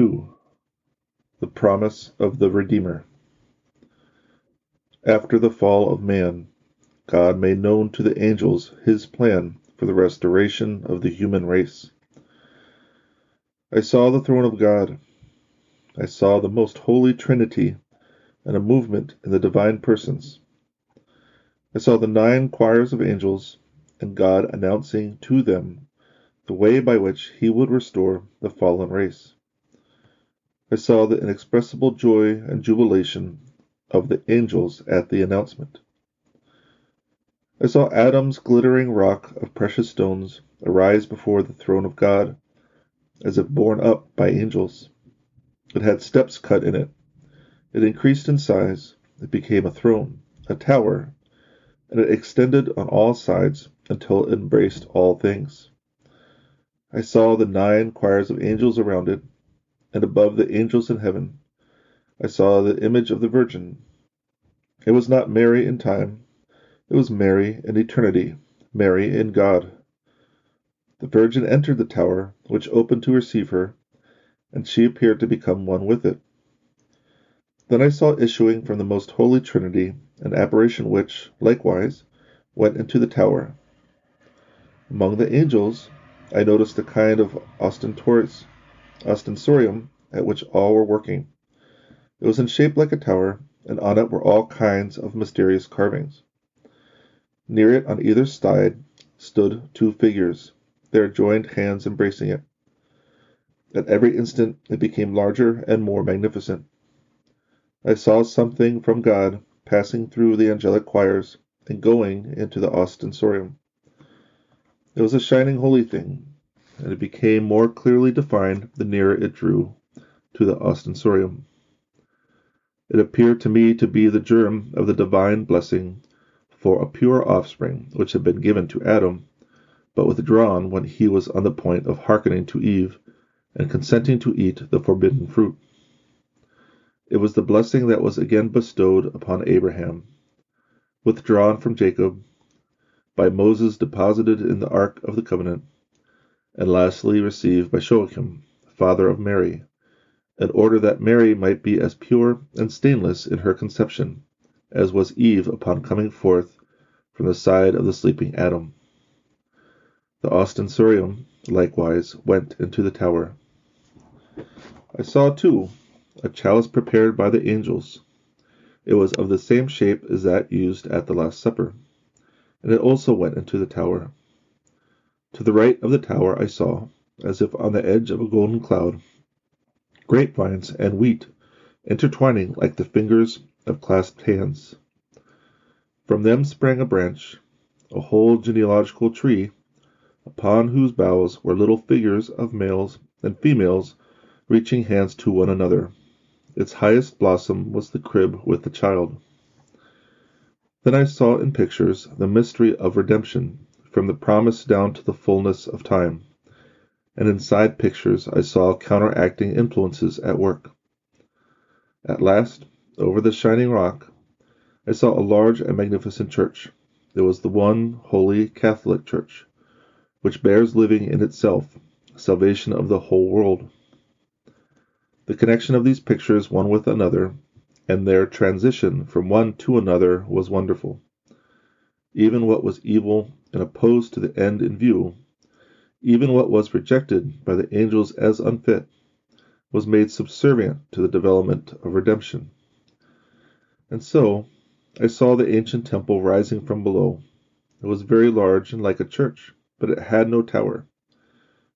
2 The Promise of the Redeemer. After the fall of man, God made known to the angels his plan for the restoration of the human race. I saw the throne of God. I saw the most holy Trinity and a movement in the divine persons. I saw the nine choirs of angels and God announcing to them the way by which he would restore the fallen race. I saw the inexpressible joy and jubilation of the angels at the announcement. I saw Adam's glittering rock of precious stones arise before the throne of God, as if borne up by angels. It had steps cut in it. It increased in size. It became a throne, a tower, and it extended on all sides until it embraced all things. I saw the nine choirs of angels around it, and above the angels in heaven I saw the image of the Virgin. It was not Mary in time, it was Mary in eternity, Mary in God. The Virgin entered the tower, which opened to receive her, and she appeared to become one with it. Then I saw issuing from the most holy Trinity an apparition which, likewise, went into the tower. Among the angels I noticed a kind of ostensorium at which all were working. It was in shape like a tower, and on it were all kinds of mysterious carvings. Near it, on either side, stood two figures, their joined hands embracing it. At every instant it became larger and more magnificent. I saw something from God passing through the angelic choirs and going into the ostensorium. It was a shining holy thing, and it became more clearly defined the nearer it drew to the ostensorium. It appeared to me to be the germ of the divine blessing for a pure offspring which had been given to Adam, but withdrawn when he was on the point of hearkening to Eve and consenting to eat the forbidden fruit. It was the blessing that was again bestowed upon Abraham, withdrawn from Jacob by Moses deposited in the Ark of the Covenant, and lastly received by Joachim, father of Mary, in order that Mary might be as pure and stainless in her conception as was Eve upon coming forth from the side of the sleeping Adam. The ostensorium likewise went into the tower. I saw, too, a chalice prepared by the angels. It was of the same shape as that used at the Last Supper and it also went into the tower. To the right of the tower I saw, as if on the edge of a golden cloud, grapevines and wheat intertwining like the fingers of clasped hands. From them sprang a branch, a whole genealogical tree, upon whose boughs were little figures of males and females reaching hands to one another. Its highest blossom was the crib with the child. Then I saw in pictures the mystery of redemption, from the promise down to the fullness of time. And in side pictures I saw counteracting influences at work. At last, over the shining rock, I saw a large and magnificent church. It was the one holy Catholic Church, which bears living in itself salvation of the whole world. The connection of these pictures one with another and their transition from one to another was wonderful. Even what was evil and opposed to the end in view, even what was rejected by the angels as unfit, was made subservient to the development of redemption. And so I saw the ancient temple rising from below. It was very large and like a church, but it had no tower.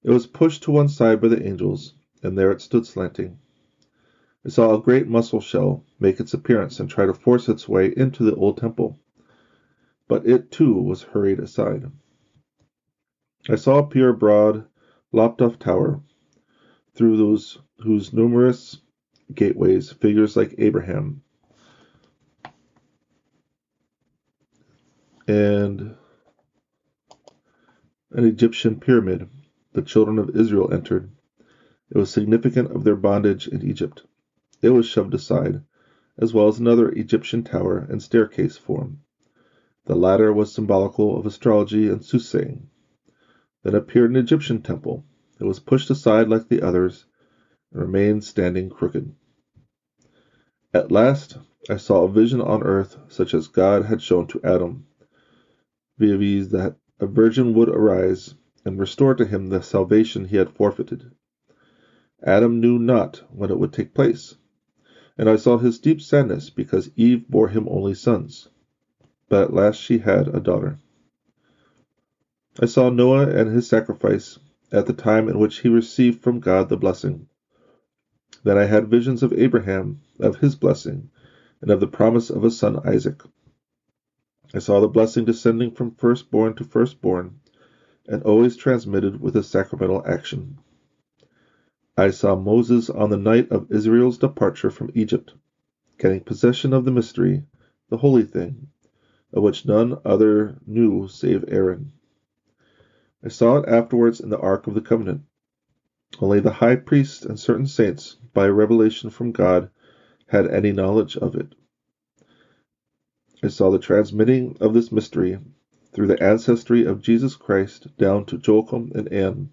It was pushed to one side by the angels, and there it stood slanting. I saw a great mussel shell make its appearance and try to force its way into the old temple, but it too was hurried aside. I saw a broad, lopped off tower, through those whose numerous gateways figures like Abraham and an Egyptian pyramid the children of Israel entered. It was significant of their bondage in Egypt. It was shoved aside, as well as another Egyptian tower and staircase form. The latter was symbolical of astrology and soothsaying. Then appeared an Egyptian temple. It was pushed aside like the others, and remained standing crooked. At last I saw a vision on earth such as God had shown to Adam, viz., that a virgin would arise and restore to him the salvation he had forfeited. Adam knew not when it would take place, and I saw his deep sadness because Eve bore him only sons. But at last she had a daughter. I saw Noah and his sacrifice at the time in which he received from God the blessing. Then I had visions of Abraham, of his blessing, and of the promise of a son Isaac. I saw the blessing descending from firstborn to firstborn, and always transmitted with a sacramental action. I saw Moses on the night of Israel's departure from Egypt, getting possession of the mystery, the holy thing, of which none other knew save Aaron. I saw it afterwards in the Ark of the Covenant. Only the high priest and certain saints, by revelation from God, had any knowledge of it. I saw the transmitting of this mystery through the ancestry of Jesus Christ down to Joachim and Anne,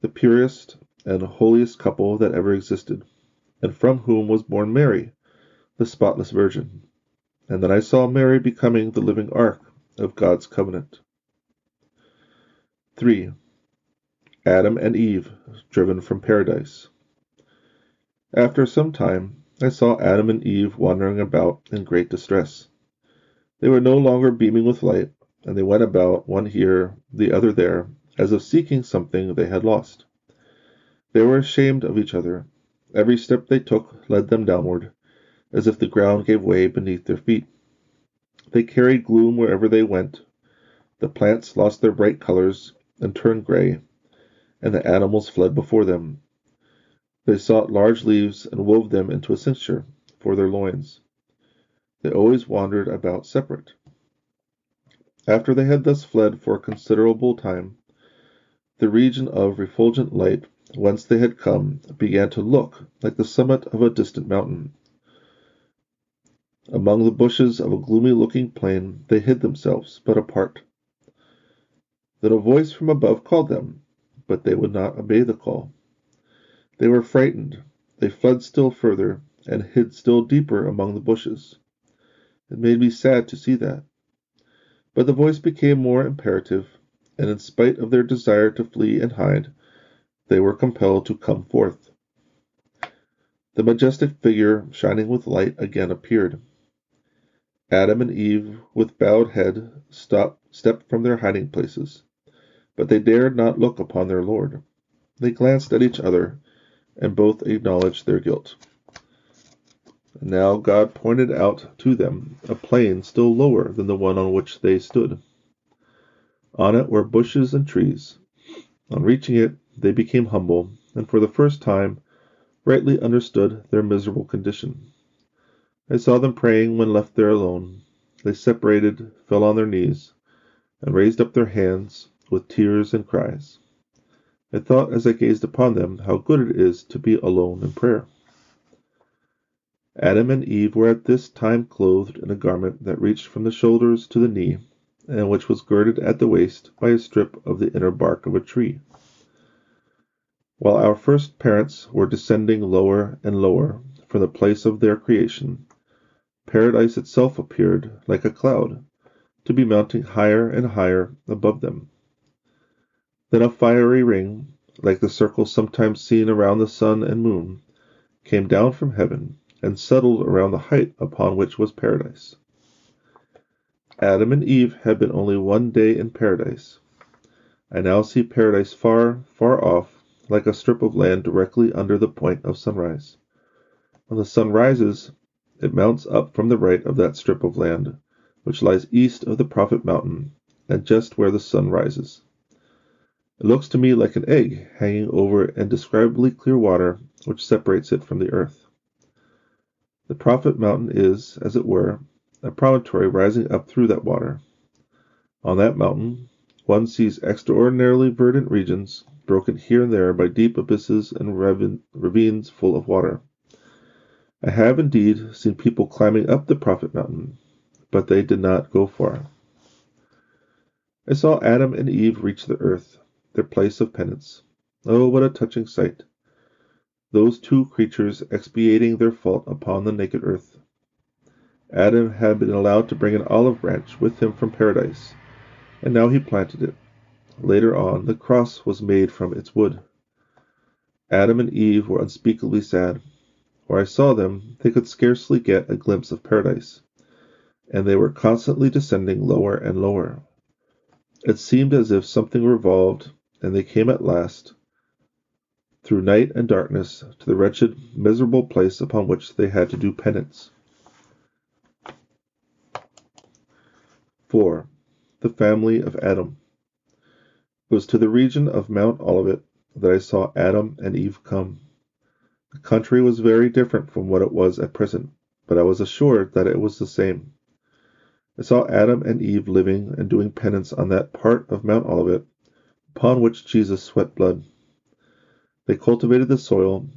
the purest and holiest couple that ever existed, and from whom was born Mary, the spotless Virgin. And then I saw Mary becoming the living ark of God's covenant. 3. Adam and Eve driven from paradise. After some time, I saw Adam and Eve wandering about in great distress. They were no longer beaming with light, and they went about, one here, the other there, as if seeking something they had lost. They were ashamed of each other. Every step they took led them downward, as if the ground gave way beneath their feet. They carried gloom wherever they went. The plants lost their bright colors and turned gray, and the animals fled before them. They sought large leaves and wove them into a cincture for their loins. They always wandered about separate. After they had thus fled for a considerable time, the region of refulgent light whence they had come began to look like the summit of a distant mountain. Among the bushes of a gloomy looking plain they hid themselves, but apart. Then a voice from above called them, but they would not obey the call. They were frightened. They fled still further and hid still deeper among the bushes. It made me sad to see that. But the voice became more imperative, and in spite of their desire to flee and hide, they were compelled to come forth. The majestic figure, shining with light, again appeared. Adam and Eve, with bowed head, stopped, stepped from their hiding places, but they dared not look upon their Lord. They glanced at each other, and both acknowledged their guilt. Now God pointed out to them a plain still lower than the one on which they stood. On it were bushes and trees. On reaching it, they became humble, and for the first time rightly understood their miserable condition. I saw them praying when left there alone. They separated, fell on their knees, and raised up their hands with tears and cries. I thought as I gazed upon them how good it is to be alone in prayer. Adam and Eve were at this time clothed in a garment that reached from the shoulders to the knee, and which was girded at the waist by a strip of the inner bark of a tree. While our first parents were descending lower and lower from the place of their creation, Paradise itself appeared like a cloud, to be mounting higher and higher above them. Then a fiery ring, like the circles sometimes seen around the sun and moon, came down from heaven and settled around the height upon which was Paradise. Adam and Eve had been only one day in Paradise. I now see Paradise far, far off like a strip of land directly under the point of sunrise. When the sun rises, it mounts up from the right of that strip of land, which lies east of the Prophet Mountain, and just where the sun rises. It looks to me like an egg hanging over indescribably clear water which separates it from the earth. The Prophet Mountain is, as it were, a promontory rising up through that water. On that mountain one sees extraordinarily verdant regions broken here and there by deep abysses and ravines full of water. I have indeed seen people climbing up the Prophet Mountain, but they did not go far. I saw Adam and Eve reach the earth, their place of penance. Oh, what a touching sight! those two creatures expiating their fault upon the naked earth. Adam had been allowed to bring an olive branch with him from paradise, and now he planted it. Later on, the cross was made from its wood. Adam and Eve were unspeakably sad. Where I saw them, they could scarcely get a glimpse of paradise, and they were constantly descending lower and lower. It seemed as if something revolved, and they came at last, through night and darkness, to the wretched, miserable place upon which they had to do penance. 4. The family of Adam. It was to the region of Mount Olivet that I saw Adam and Eve come. The country was very different from what it was at present, but I was assured that it was the same. I saw Adam and Eve living and doing penance on that part of Mount Olivet upon which Jesus sweat blood. They cultivated the soil.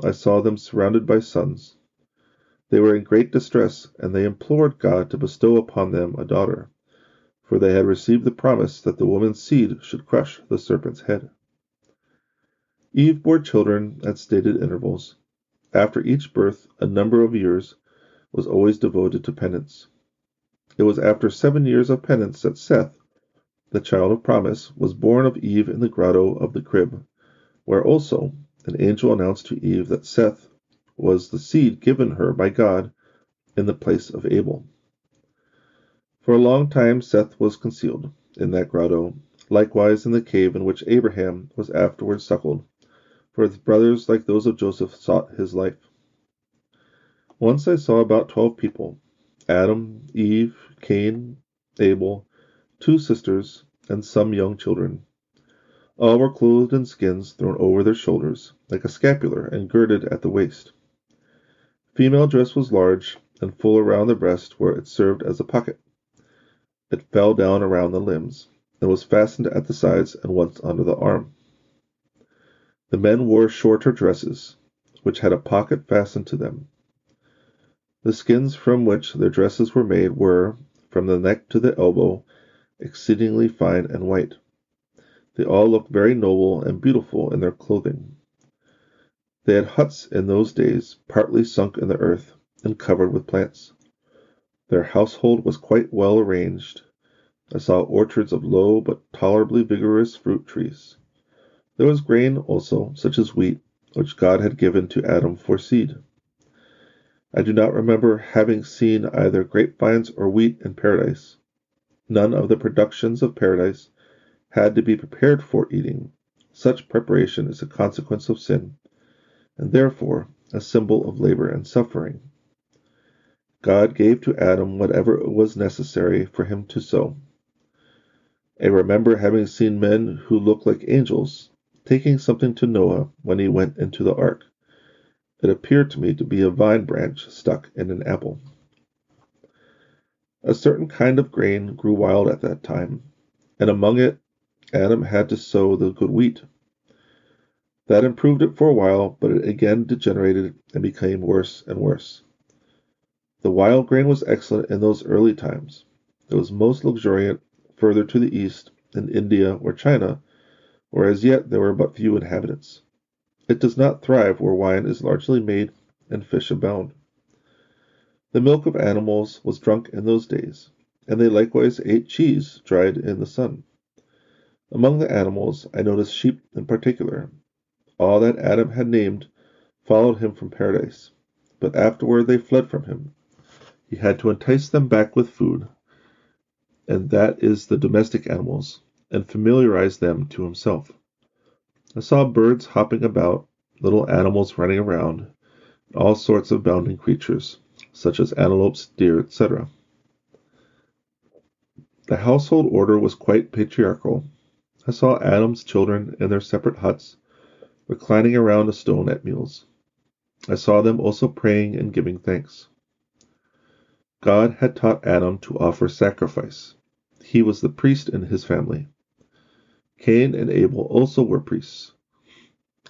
I saw them surrounded by sons. They were in great distress, and they implored God to bestow upon them a daughter for they had received the promise that the woman's seed should crush the serpent's head. Eve bore children at stated intervals. After each birth, a number of years was always devoted to penance. It was after seven years of penance that Seth, the child of promise, was born of Eve in the grotto of the crib, where also an angel announced to Eve that Seth was the seed given her by God in the place of Abel. For a long time Seth was concealed in that grotto, likewise in the cave in which Abraham was afterwards suckled, for his brothers, like those of Joseph, sought his life. Once I saw about twelve people Adam, Eve, Cain, Abel, two sisters, and some young children. All were clothed in skins thrown over their shoulders, like a scapular, and girded at the waist. Female dress was large and full around the breast, where it served as a pocket. It fell down around the limbs, and was fastened at the sides and once under the arm. The men wore shorter dresses, which had a pocket fastened to them. The skins from which their dresses were made were, from the neck to the elbow, exceedingly fine and white. They all looked very noble and beautiful in their clothing. They had huts in those days, partly sunk in the earth and covered with plants. Their household was quite well arranged. I saw orchards of low but tolerably vigorous fruit trees. There was grain also, such as wheat, which God had given to Adam for seed. I do not remember having seen either grapevines or wheat in paradise. None of the productions of paradise had to be prepared for eating. Such preparation is a consequence of sin, and therefore a symbol of labor and suffering. God gave to Adam whatever was necessary for him to sow. I remember having seen men who looked like angels taking something to Noah when he went into the ark. It appeared to me to be a vine branch stuck in an apple. A certain kind of grain grew wild at that time, and among it Adam had to sow the good wheat. That improved it for a while, but it again degenerated and became worse and worse. The wild grain was excellent in those early times. It was most luxuriant further to the east, in India or China, where as yet there were but few inhabitants. It does not thrive where wine is largely made and fish abound. The milk of animals was drunk in those days, and they likewise ate cheese dried in the sun. Among the animals, I noticed sheep in particular. All that Adam had named followed him from paradise, but afterward they fled from him. He had to entice them back with food, and that is the domestic animals, and familiarize them to himself. I saw birds hopping about, little animals running around, and all sorts of bounding creatures, such as antelopes, deer, etc. The household order was quite patriarchal. I saw Adam's children in their separate huts, reclining around a stone at meals. I saw them also praying and giving thanks. God had taught Adam to offer sacrifice. He was the priest in his family. Cain and Abel also were priests.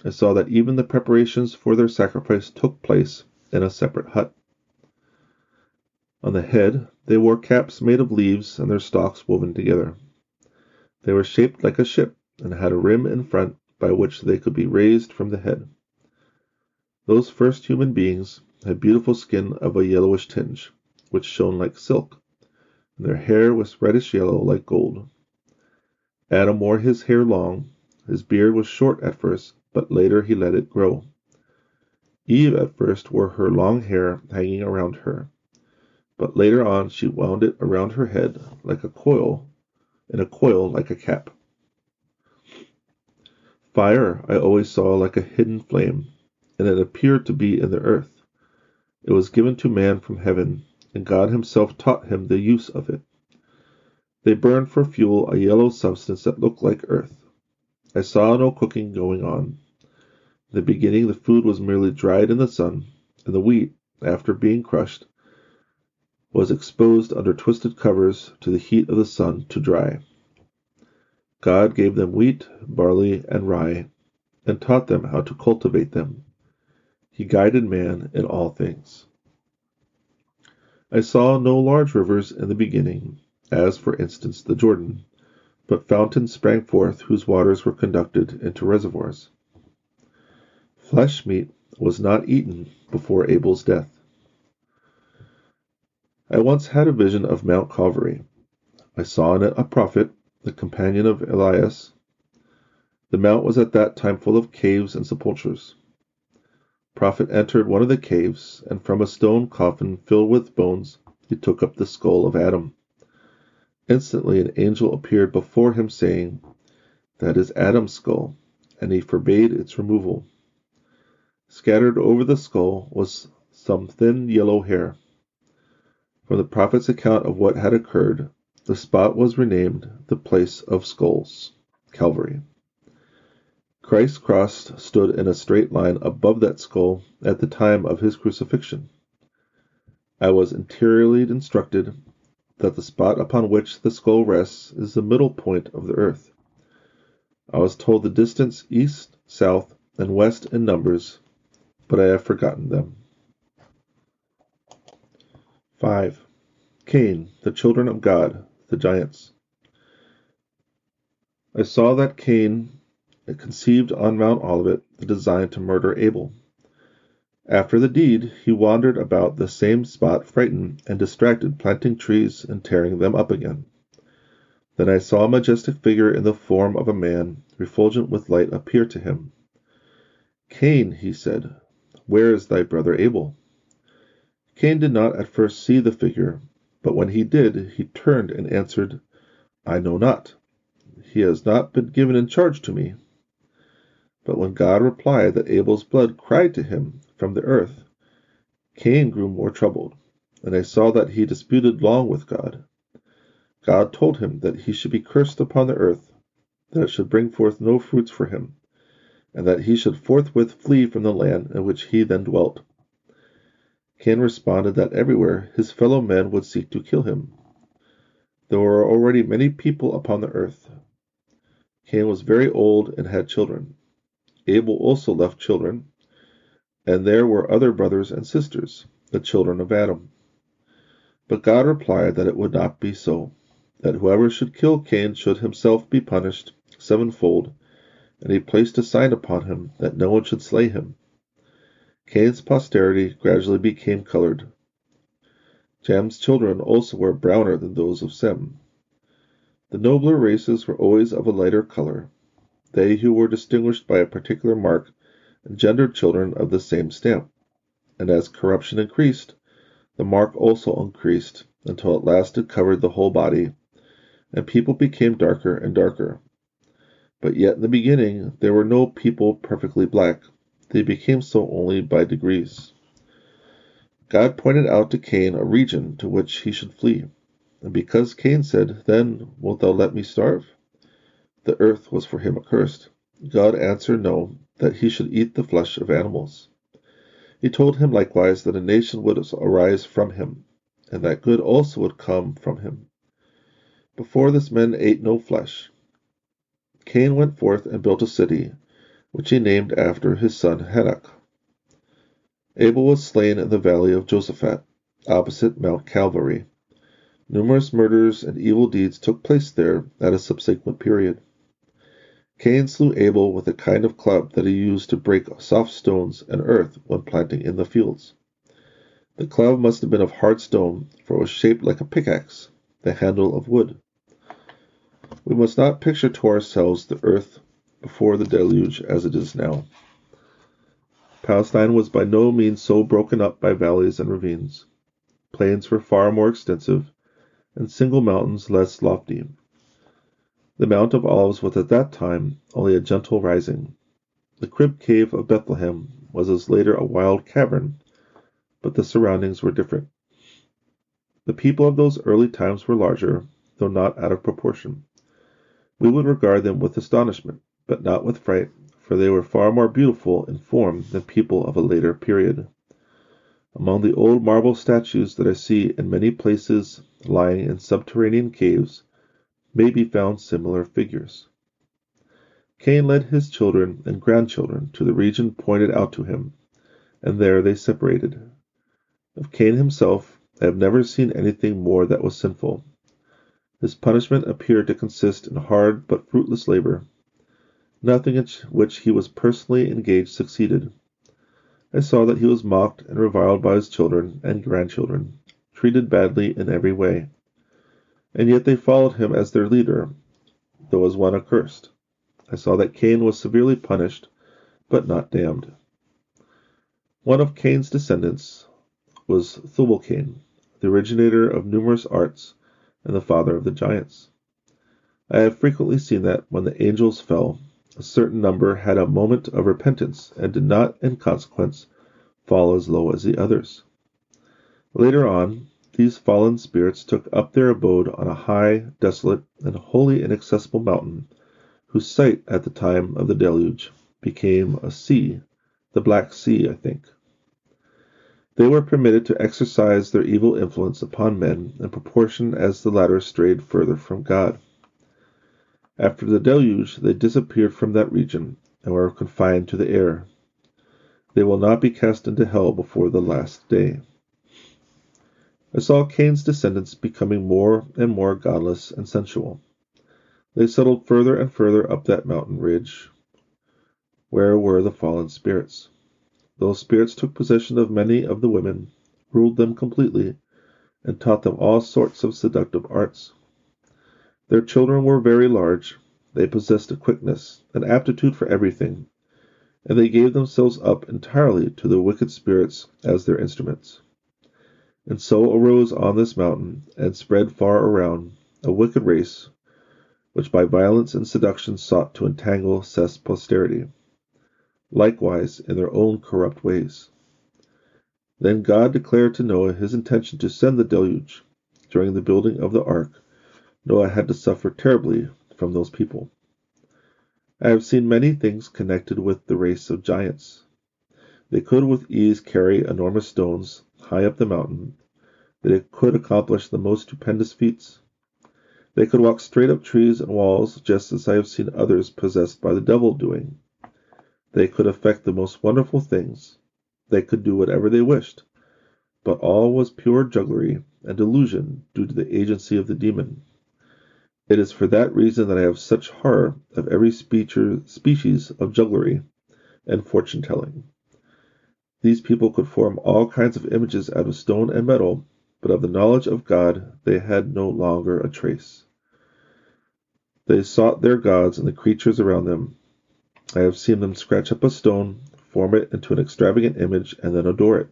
I saw that even the preparations for their sacrifice took place in a separate hut. On the head they wore caps made of leaves and their stalks woven together. They were shaped like a ship and had a rim in front by which they could be raised from the head. Those first human beings had beautiful skin of a yellowish tinge, which shone like silk, and their hair was reddish yellow like gold. Adam wore his hair long. His beard was short at first, but later he let it grow. Eve at first wore her long hair hanging around her, but later on she wound it around her head like a coil, in a coil like a cap. Fire I always saw like a hidden flame, and it appeared to be in the earth. It was given to man from heaven, and God himself taught him the use of it. They burned for fuel a yellow substance that looked like earth. I saw no cooking going on. In the beginning the food was merely dried in the sun, and the wheat, after being crushed, was exposed under twisted covers to the heat of the sun to dry. God gave them wheat, barley, and rye, and taught them how to cultivate them. He guided man in all things. I saw no large rivers in the beginning, as for instance the Jordan, but fountains sprang forth whose waters were conducted into reservoirs. Flesh meat was not eaten before Abel's death. I once had a vision of Mount Calvary. I saw in it a prophet, the companion of Elias. The mount was at that time full of caves and sepulchres. Prophet entered one of the caves, and from a stone coffin filled with bones he took up the skull of Adam. Instantly an angel appeared before him, saying, That is Adam's skull, and he forbade its removal. Scattered over the skull was some thin yellow hair. From the prophet's account of what had occurred, the spot was renamed the Place of Skulls, Calvary. Christ's cross stood in a straight line above that skull at the time of his crucifixion. I was interiorly instructed that the spot upon which the skull rests is the middle point of the earth. I was told the distance east, south, and west in numbers, but I have forgotten them. 5. Cain, the children of God, the giants. I saw that Cain conceived on Mount Olivet the design to murder Abel. After the deed, he wandered about the same spot frightened and distracted, planting trees and tearing them up again. Then I saw a majestic figure in the form of a man, refulgent with light, appear to him. Cain, he said, where is thy brother Abel? Cain did not at first see the figure, but when he did, he turned and answered, I know not. He has not been given in charge to me. But when God replied that Abel's blood cried to him from the earth, Cain grew more troubled, and I saw that he disputed long with God. God told him that he should be cursed upon the earth, that it should bring forth no fruits for him, and that he should forthwith flee from the land in which he then dwelt. Cain responded that everywhere his fellow men would seek to kill him. There were already many people upon the earth. Cain was very old and had children. Abel also left children, and there were other brothers and sisters, the children of Adam. But God replied that it would not be so, that whoever should kill Cain should himself be punished sevenfold, and he placed a sign upon him that no one should slay him. Cain's posterity gradually became colored. Cham's children also were browner than those of Sem. The nobler races were always of a lighter color, they who were distinguished by a particular mark engendered children of the same stamp, and as corruption increased, the mark also increased until at last it covered the whole body, and people became darker and darker. But yet in the beginning there were no people perfectly black. They became so only by degrees. God pointed out to Cain a region to which he should flee. And because Cain said, Then wilt thou let me starve? the earth was for him accursed. God answered no, that he should eat the flesh of animals. He told him likewise that a nation would arise from him, and that good also would come from him. Before this men ate no flesh. Cain went forth and built a city, which he named after his son Henoch. Abel was slain in the valley of Josaphat, opposite Mount Calvary. Numerous murders and evil deeds took place there at a subsequent period. Cain slew Abel with a kind of club that he used to break soft stones and earth when planting in the fields. The club must have been of hard stone, for it was shaped like a pickaxe, the handle of wood. We must not picture to ourselves the earth before the deluge as it is now. Palestine was by no means so broken up by valleys and ravines. Plains were far more extensive, and single mountains less lofty. The Mount of Olives was at that time only a gentle rising. The crib cave of Bethlehem was as later a wild cavern, but the surroundings were different. The people of those early times were larger, though not out of proportion. We would regard them with astonishment, but not with fright, for they were far more beautiful in form than people of a later period. Among the old marble statues that I see in many places lying in subterranean caves may be found similar figures. Cain led his children and grandchildren to the region pointed out to him, and there they separated. Of Cain himself I have never seen anything more that was sinful. His punishment appeared to consist in hard but fruitless labor. Nothing in which he was personally engaged succeeded. I saw that he was mocked and reviled by his children and grandchildren, treated badly in every way. And yet they followed him as their leader, though as one accursed. I saw that Cain was severely punished, but not damned. One of Cain's descendants was Tubal Cain, the originator of numerous arts and the father of the giants. I have frequently seen that, when the angels fell, a certain number had a moment of repentance and did not, in consequence, fall as low as the others. Later on, these fallen spirits took up their abode on a high, desolate, and wholly inaccessible mountain, whose site at the time of the deluge became a sea, the Black Sea, I think. They were permitted to exercise their evil influence upon men in proportion as the latter strayed further from God. After the deluge, they disappeared from that region and were confined to the air. They will not be cast into hell before the last day. I saw Cain's descendants becoming more and more godless and sensual. They settled further and further up that mountain ridge where were the fallen spirits. Those spirits took possession of many of the women, ruled them completely, and taught them all sorts of seductive arts. Their children were very large, they possessed a quickness, an aptitude for everything, and they gave themselves up entirely to the wicked spirits as their instruments. And so arose on this mountain, and spread far around, a wicked race, which by violence and seduction sought to entangle Seth's posterity likewise in their own corrupt ways. Then God declared to Noah his intention to send the deluge. During the building of the ark, Noah had to suffer terribly from those people. I have seen many things connected with the race of giants. They could with ease carry enormous stones high up the mountain. They could accomplish the most stupendous feats. They could walk straight up trees and walls, just as I have seen others possessed by the devil doing. They could effect the most wonderful things. They could do whatever they wished. But all was pure jugglery and delusion due to the agency of the demon. It is for that reason that I have such horror of every species of jugglery and fortune telling. These people could form all kinds of images out of stone and metal, but of the knowledge of God they had no longer a trace. They sought their gods in the creatures around them, I have seen them scratch up a stone, form it into an extravagant image, and then adore it.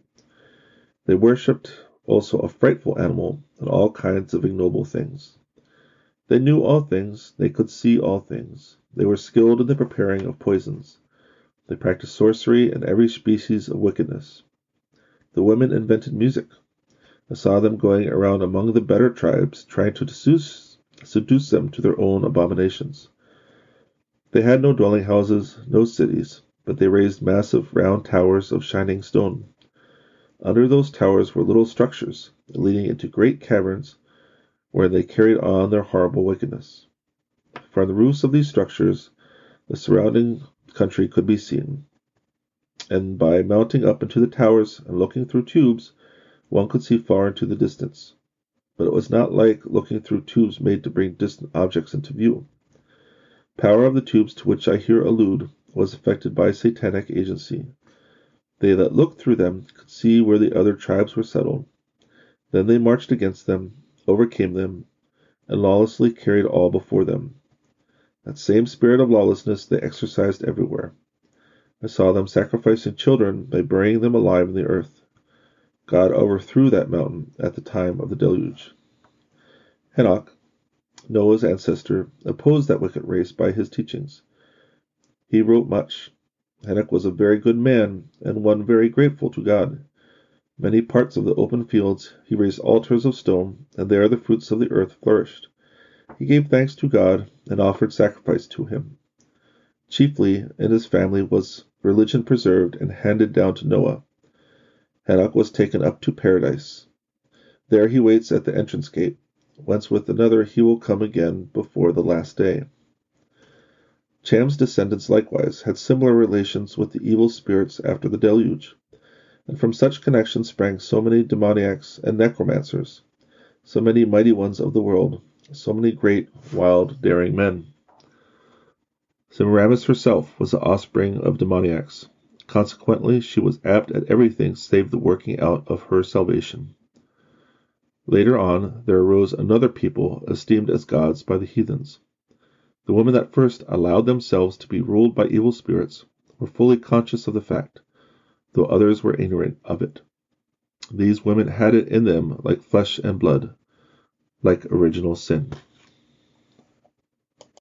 They worshipped also a frightful animal and all kinds of ignoble things. They knew all things, they could see all things. They were skilled in the preparing of poisons. They practiced sorcery and every species of wickedness. The women invented music. I saw them going around among the better tribes, trying to seduce, seduce them to their own abominations. They had no dwelling houses, no cities, but they raised massive round towers of shining stone. Under those towers were little structures, leading into great caverns, where they carried on their horrible wickedness. From the roofs of these structures the surrounding country could be seen, and by mounting up into the towers and looking through tubes, one could see far into the distance. But it was not like looking through tubes made to bring distant objects into view. power of the tubes to which I here allude was affected by satanic agency. They that looked through them could see where the other tribes were settled. Then they marched against them, overcame them, and lawlessly carried all before them. That same spirit of lawlessness they exercised everywhere. I saw them sacrificing children by burying them alive in the earth. God overthrew that mountain at the time of the deluge. Enoch, Noah's ancestor, opposed that wicked race by his teachings. He wrote much. Enoch was a very good man, and one very grateful to God. Many parts of the open fields he raised altars of stone, and there the fruits of the earth flourished. He gave thanks to God, and offered sacrifice to him. Chiefly in his family was religion preserved and handed down to Noah. Enoch was taken up to paradise. There he waits at the entrance gate whence with another he will come again before the last day. Cham's descendants likewise had similar relations with the evil spirits after the deluge, and from such connections sprang so many demoniacs and necromancers, so many mighty ones of the world, so many great, wild, daring men. Semiramis herself was the offspring of demoniacs. Consequently, she was apt at everything save the working out of her salvation. Later on there arose another people esteemed as gods by the heathens. The women that first allowed themselves to be ruled by evil spirits were fully conscious of the fact, though others were ignorant of it. These women had it in them like flesh and blood, like original sin.